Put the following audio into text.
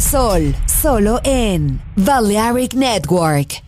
Sol, solo en Balearic Network.